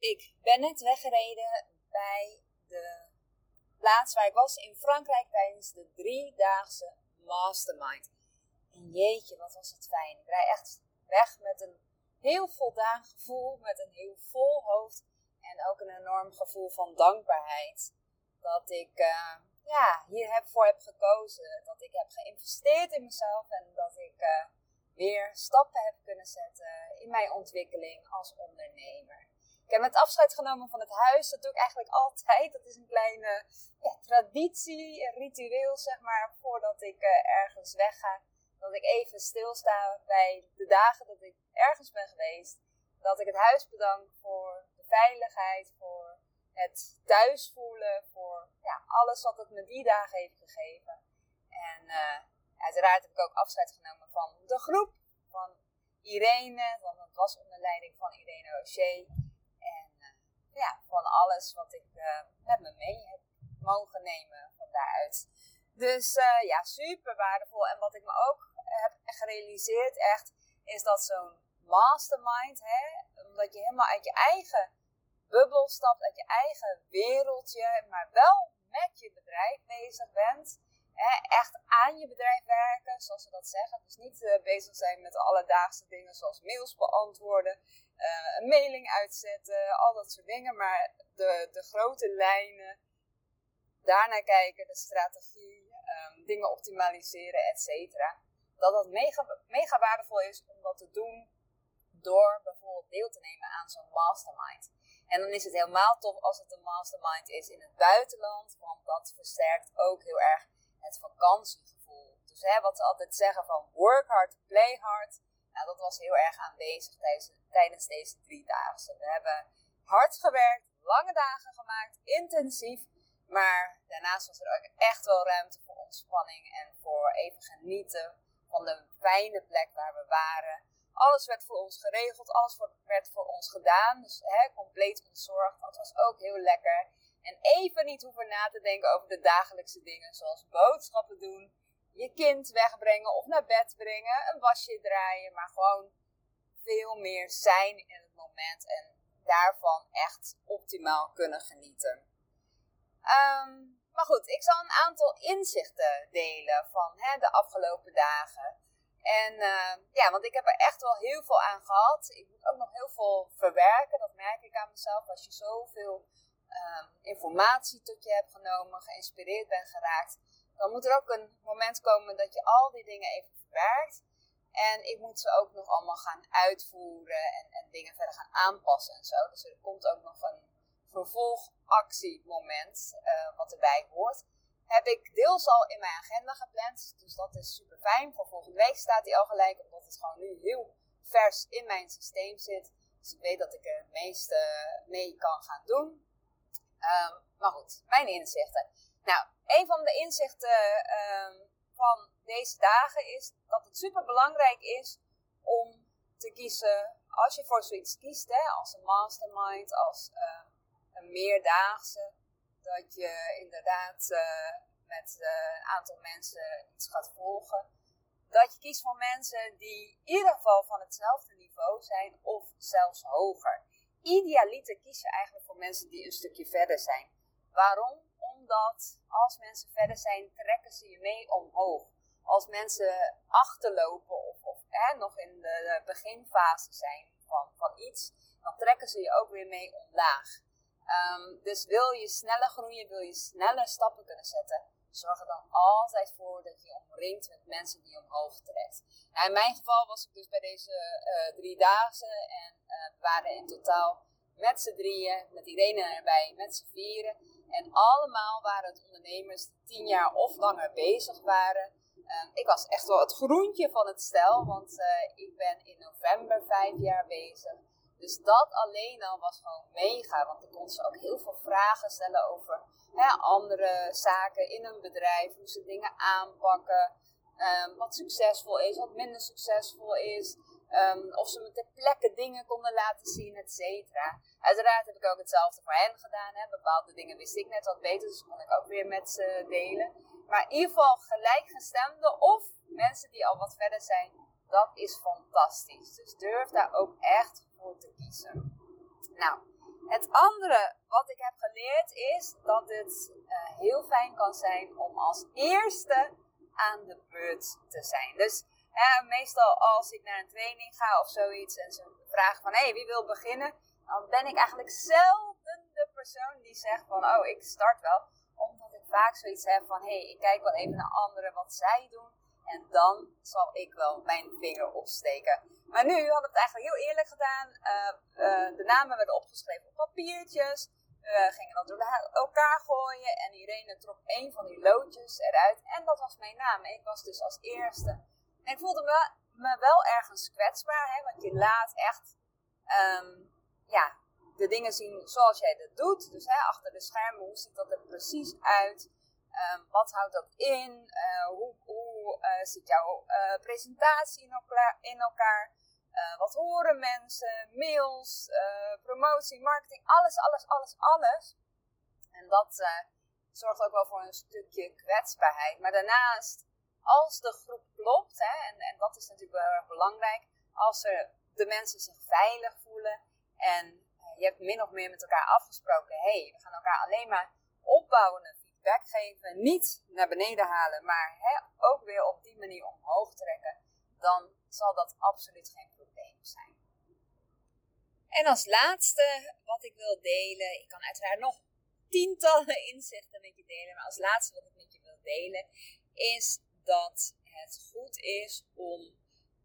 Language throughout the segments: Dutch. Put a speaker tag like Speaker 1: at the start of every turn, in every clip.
Speaker 1: Ik ben net weggereden bij de plaats waar ik was in Frankrijk tijdens de driedaagse Mastermind. En jeetje, wat was het fijn. Ik rij echt weg met een heel voldaan gevoel, met een heel vol hoofd en ook een enorm gevoel van dankbaarheid. Dat ik uh, ja, hiervoor heb gekozen, dat ik heb geïnvesteerd in mezelf en dat ik uh, weer stappen heb kunnen zetten in mijn ontwikkeling als ondernemer. Ik heb het afscheid genomen van het huis. Dat doe ik eigenlijk altijd. Dat is een kleine ja, traditie, een ritueel, zeg maar, voordat ik uh, ergens wegga. Dat ik even stilsta bij de dagen dat ik ergens ben geweest. Dat ik het huis bedank voor de veiligheid, voor het thuis voelen, voor ja, alles wat het me die dagen heeft gegeven. En uh, uiteraard heb ik ook afscheid genomen van de groep, van Irene, want het was onder leiding van Irene O'Shea ja, van alles wat ik uh, met me mee heb mogen nemen van daaruit. Dus uh, ja, super waardevol. En wat ik me ook heb gerealiseerd echt, is dat zo'n mastermind, hè, omdat je helemaal uit je eigen bubbel stapt, uit je eigen wereldje, maar wel met je bedrijf bezig bent. Echt aan je bedrijf werken, zoals ze dat zeggen. Dus niet uh, bezig zijn met alledaagse dingen zoals mails beantwoorden, uh, een mailing uitzetten, al dat soort dingen. Maar de, de grote lijnen, daarnaar kijken, de strategie, um, dingen optimaliseren, et cetera. Dat dat mega, mega waardevol is om dat te doen door bijvoorbeeld deel te nemen aan zo'n mastermind. En dan is het helemaal tof als het een mastermind is in het buitenland, want dat versterkt ook heel erg het vakantiegevoel. Dus hè, wat ze altijd zeggen van work hard, play hard. Nou, dat was heel erg aanwezig tijdens, tijdens deze driedaagse. We hebben hard gewerkt, lange dagen gemaakt, intensief. Maar daarnaast was er ook echt wel ruimte voor ontspanning en voor even genieten van de fijne plek waar we waren. Alles werd voor ons geregeld, alles werd voor ons gedaan. Dus hè, compleet ontzorgd. Dat was ook heel lekker. En even niet hoeven na te denken over de dagelijkse dingen, zoals boodschappen doen, je kind wegbrengen of naar bed brengen, een wasje draaien, maar gewoon veel meer zijn in het moment en daarvan echt optimaal kunnen genieten. Um, maar goed, ik zal een aantal inzichten delen van hè, de afgelopen dagen. En uh, ja, want ik heb er echt wel heel veel aan gehad. Ik moet ook nog heel veel verwerken, dat merk ik aan mezelf. Als je zoveel um, informatie tot je hebt genomen, geïnspireerd bent geraakt, dan moet er ook een moment komen dat je al die dingen even verwerkt. En ik moet ze ook nog allemaal gaan uitvoeren en, en dingen verder gaan aanpassen en zo. Dus er komt ook nog een vervolgactiemoment uh, wat erbij hoort. Heb ik deels al in mijn agenda gepland, dus dat is super fijn. Voor volgende week staat die al gelijk, omdat het gewoon nu heel vers in mijn systeem zit. Dus ik weet dat ik er het meeste mee kan gaan doen. Um, maar goed, mijn inzichten. Nou, een van de inzichten um, van deze dagen is dat het super belangrijk is om te kiezen, als je voor zoiets kiest, hè, als een mastermind, als uh, een meerdaagse, dat je inderdaad uh, met uh, een aantal mensen iets gaat volgen. Dat je kiest voor mensen die in ieder geval van hetzelfde niveau zijn of zelfs hoger. Idealiter kies je eigenlijk voor mensen die een stukje verder zijn. Waarom? Omdat als mensen verder zijn, trekken ze je mee omhoog. Als mensen achterlopen of, hè, nog in de beginfase zijn van, van iets, dan trekken ze je ook weer mee omlaag. Um, dus wil je sneller groeien, wil je sneller stappen kunnen zetten, zorg er dan altijd voor dat je omringt met mensen die omhoog trekt. Nou, in mijn geval was ik dus bij deze uh, drie dagen en uh, we waren in totaal met z'n drieën, met Irene erbij, met z'n vieren. En allemaal waren het ondernemers die tien jaar of langer bezig waren. Uh, ik was echt wel het groentje van het stel, want uh, ik ben in november vijf jaar bezig. Dus dat alleen al was gewoon mega, want ik kon ze ook heel veel vragen stellen over andere zaken in een bedrijf, hoe ze dingen aanpakken, um, wat succesvol is, wat minder succesvol is. Um, of ze me ter plekke dingen konden laten zien, et cetera. Uiteraard heb ik ook hetzelfde voor hen gedaan. Hè. Bepaalde dingen wist ik net wat beter, dus kon ik ook weer met ze delen. Maar in ieder geval gelijkgestemde of mensen die al wat verder zijn, dat is fantastisch. Dus durf daar ook echt voor te kiezen. Nou, Het andere wat ik heb geleerd is dat het uh, heel fijn kan zijn om als eerste aan de beurt te zijn. Dus meestal als ik naar een training ga of zoiets en ze vragen van hé, hey, wie wil beginnen? Dan ben ik eigenlijk zelden de persoon die zegt van oh, ik start wel. Omdat ik vaak zoiets heb van hé, hey, ik kijk wel even naar anderen wat zij doen. En dan zal ik wel mijn vinger opsteken. Maar nu hadden we het eigenlijk heel eerlijk gedaan. Uh, uh, de namen werden opgeschreven op papiertjes. We gingen dat door elkaar gooien. En Irene trok een van die loodjes eruit. En dat was mijn naam. Ik was dus als eerste. En ik voelde me, me wel ergens kwetsbaar. Hè, want je laat echt um, ja, de dingen zien zoals jij dat doet. Dus hè, achter de schermen, hoe ziet dat er precies uit? Um, wat houdt dat in? Uh, hoe hoe zit jouw uh, presentatie in elkaar? In elkaar? wat horen mensen? Mails, promotie, marketing, alles, alles, alles, alles. En dat zorgt ook wel voor een stukje kwetsbaarheid. Maar daarnaast, als de groep klopt, hè, en, en dat is natuurlijk wel erg belangrijk, als de mensen zich veilig voelen en je hebt min of meer met elkaar afgesproken, hé, hey, we gaan elkaar alleen maar opbouwen feedback geven, niet naar beneden halen, maar hè, ook weer op die manier omhoog trekken, dan zal dat absoluut geen probleem zijn. En als laatste wat ik wil delen, ik kan uiteraard nog tientallen inzichten met je delen, maar als laatste wat ik met je wil delen, is dat het goed is om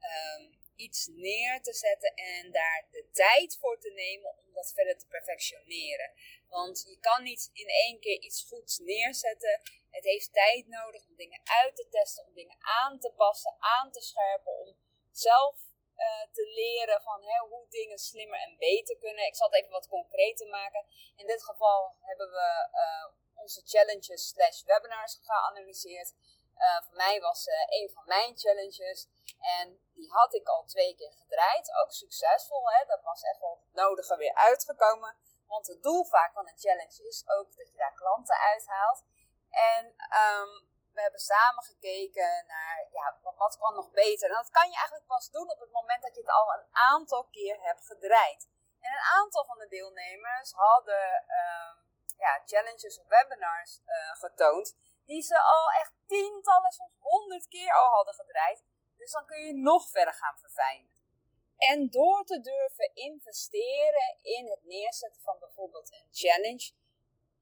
Speaker 1: um, iets neer te zetten en daar de tijd voor te nemen om dat verder te perfectioneren. Want je kan niet in één keer iets goeds neerzetten. Het heeft tijd nodig om dingen uit te testen, om dingen aan te passen, aan te scherpen, om zelf uh, te leren van hè, hoe dingen slimmer en beter kunnen. Ik zal het even wat concreter maken. In dit geval hebben we uh, onze challenges slash webinars geanalyseerd. Uh, voor mij was uh, een van mijn challenges. En die had ik al twee keer gedraaid. Ook succesvol. Hè? Dat was echt wel het nodige weer uitgekomen. Want het doel vaak van een challenge is ook dat je daar klanten uithaalt. En um, we hebben samen gekeken naar ja, wat, kan nog beter. En dat kan je eigenlijk pas doen op het moment dat je het al een aantal keer hebt gedraaid. En een aantal van de deelnemers hadden um, ja, challenges of webinars uh, getoond. Die ze al echt tientallen, soms honderd keer al hadden gedraaid. Dus dan kun je nog verder gaan verfijnen. En door te durven investeren in het neerzetten van bijvoorbeeld een challenge,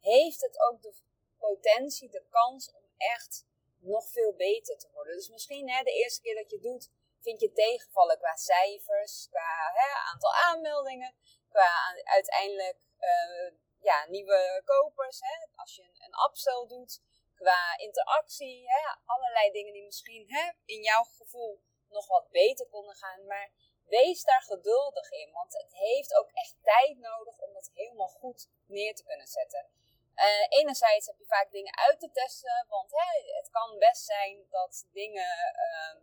Speaker 1: heeft het ook de potentie, de kans om echt nog veel beter te worden. Dus misschien hè, de eerste keer dat je doet, vind je tegenvallen qua cijfers, qua hè, aantal aanmeldingen, qua uiteindelijk uh, ja, nieuwe kopers. Hè, als je een, een doet, qua interactie, hè, allerlei dingen die misschien hè, in jouw gevoel nog wat beter konden gaan. Maar wees daar geduldig in, want het heeft ook echt tijd nodig om dat helemaal goed neer te kunnen zetten. Uh, enerzijds heb je vaak dingen uit te testen, want hè, het kan best zijn dat dingen uh,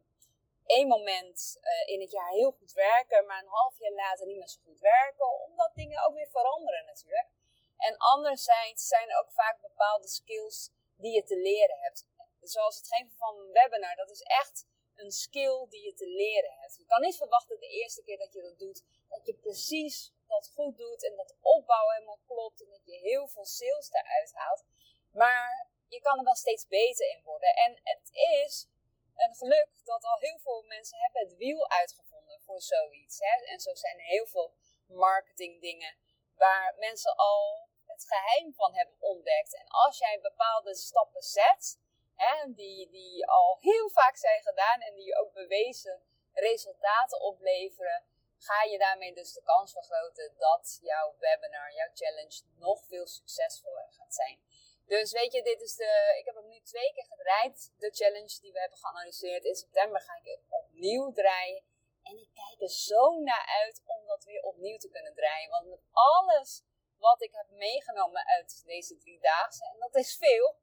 Speaker 1: één moment uh, in het jaar heel goed werken, maar een half jaar later niet meer zo goed werken, omdat dingen ook weer veranderen natuurlijk. En anderzijds zijn er ook vaak bepaalde skills die je te leren hebt. Zoals het geven van een webinar, dat is echt een skill die je te leren hebt. Je kan niet verwachten de eerste keer dat je dat doet, dat je precies dat goed doet en dat opbouw helemaal klopt en dat je heel veel sales eruit haalt. Maar je kan er wel steeds beter in worden. En het is een geluk dat al heel veel mensen hebben het wiel uitgevonden voor zoiets. Hè? En zo zijn er heel veel marketing dingen waar mensen al het geheim van hebben ontdekt. En als jij bepaalde stappen zet, hè, die, die al heel vaak zijn gedaan en die ook bewezen resultaten opleveren, ga je daarmee dus de kans vergroten dat jouw webinar, jouw challenge nog veel succesvoller gaat zijn. Dus weet je, dit is de, ik heb hem nu twee keer gedraaid, de challenge die we hebben geanalyseerd. In september ga ik het opnieuw draaien. En ik kijk er zo naar uit om dat weer opnieuw te kunnen draaien. Want met alles wat ik heb meegenomen uit deze driedaagse, en dat is veel,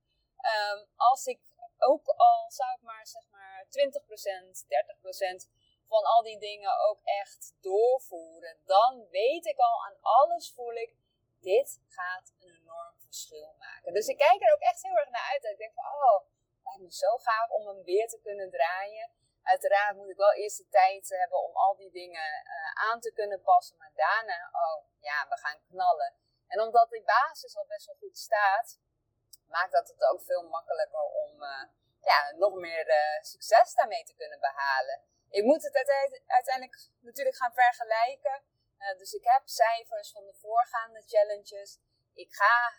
Speaker 1: um, als ik ook al zou ik maar zeg maar 20%, 30% van al die dingen ook echt doorvoeren, dan weet ik al aan alles voel ik, dit gaat een enorm verschil maken. Dus ik kijk er ook echt heel erg naar uit. Ik denk van, oh, het lijkt me zo gaaf om hem weer te kunnen draaien. Uiteraard moet ik wel eerst de tijd hebben om al die dingen aan te kunnen passen. Maar daarna, oh ja, we gaan knallen. En omdat die basis al best wel goed staat, maakt dat het ook veel makkelijker om ja, nog meer succes daarmee te kunnen behalen. Ik moet het uiteindelijk natuurlijk gaan vergelijken. Uh, dus ik heb cijfers van de voorgaande challenges. Ik ga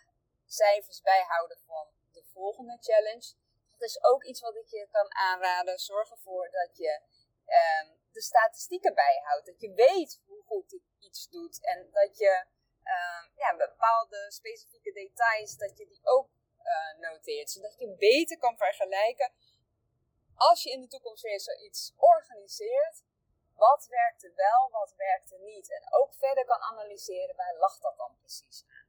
Speaker 1: cijfers bijhouden van de volgende challenge. Dat is ook iets wat ik je kan aanraden. Zorg ervoor dat je um, de statistieken bijhoudt. Dat je weet hoe goed iets doet. En dat je um, ja, bepaalde specifieke details, dat je die ook uh, noteert. Zodat je beter kan vergelijken als je in de toekomst weer zoiets organiseert, wat werkte wel, wat werkte niet. En ook verder kan analyseren, waar lag dat dan precies aan.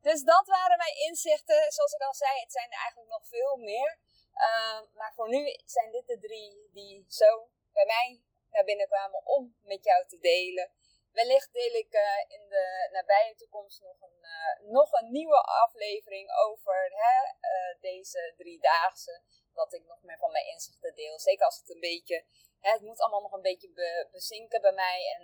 Speaker 1: Dus dat waren mijn inzichten. Zoals ik al zei, het zijn er eigenlijk nog veel meer. Ehm, maar voor nu zijn dit de drie die zo bij mij naar binnen kwamen om met jou te delen. Wellicht deel ik uh, in de nabije toekomst nog een, uh, nog een nieuwe aflevering over hè, uh, deze driedaagse dat ik nog meer van mijn inzichten deel. Zeker als het een beetje, hè, het moet allemaal nog een beetje be, bezinken bij mij en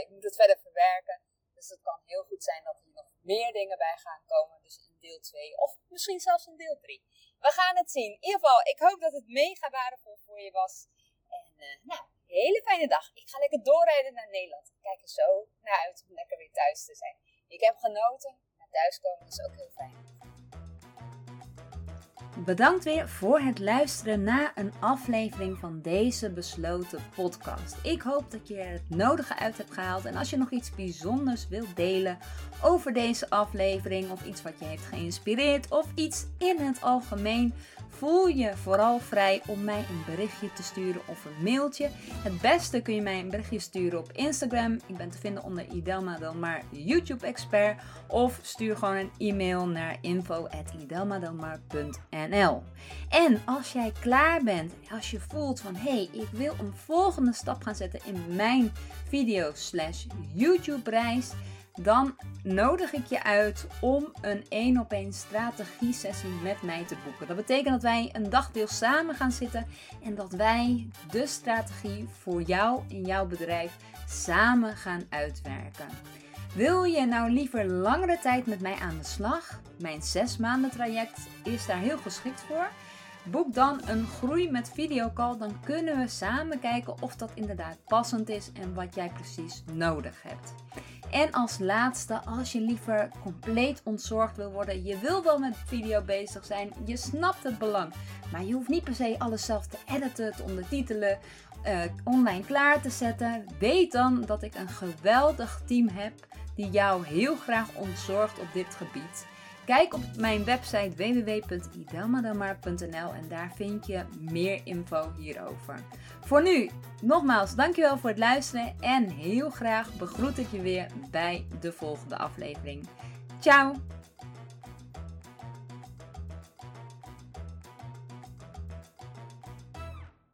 Speaker 1: ik moet het verder verwerken. Dus het kan heel goed zijn dat er nog meer dingen bij gaan komen. Dus in deel 2 of misschien zelfs in deel 3. We gaan het zien. In ieder geval, ik hoop dat het mega waardevol voor je was. En nou, hele fijne dag. Ik ga lekker doorrijden naar Nederland. Kijk er zo naar uit om lekker weer thuis te zijn. Ik heb genoten. Maar thuiskomen is ook heel fijn.
Speaker 2: Bedankt weer voor het luisteren naar een aflevering van deze besloten podcast. Ik hoop dat je er het nodige uit hebt gehaald. En als je nog iets bijzonders wilt delen over deze aflevering, of iets wat je heeft geïnspireerd, of iets in het algemeen, voel je vooral vrij om mij een berichtje te sturen of een mailtje. Het beste kun je mij een berichtje sturen op Instagram. Ik ben te vinden onder Idelma Delmar YouTube expert. Of stuur gewoon een e-mail naar info@idelmadelmar.nl. En als jij klaar bent, als je voelt van hé, hey, ik wil een volgende stap gaan zetten in mijn video slash YouTube reis dan nodig ik je uit om een één op één strategie sessie met mij te boeken. Dat betekent dat wij een dagdeel samen gaan zitten en dat wij de strategie voor jou in jouw bedrijf samen gaan uitwerken. Wil je nou liever langere tijd met mij aan de slag? Mijn zes maanden traject is daar heel geschikt voor. Boek dan een groei met videocall, dan kunnen we samen kijken of dat inderdaad passend is en wat jij precies nodig hebt. En als laatste, als je liever compleet ontzorgd wil worden, je wil wel met video bezig zijn, je snapt het belang, maar je hoeft niet per se alles zelf te editen, te ondertitelen, uh, online klaar te zetten. Weet dan dat ik een geweldig team heb die jou heel graag ontzorgt op dit gebied. Kijk op mijn website www.idelmadelmar.nl en daar vind je meer info hierover. Voor nu, nogmaals, dankjewel voor het luisteren en heel graag begroet ik je weer bij de volgende aflevering. Ciao!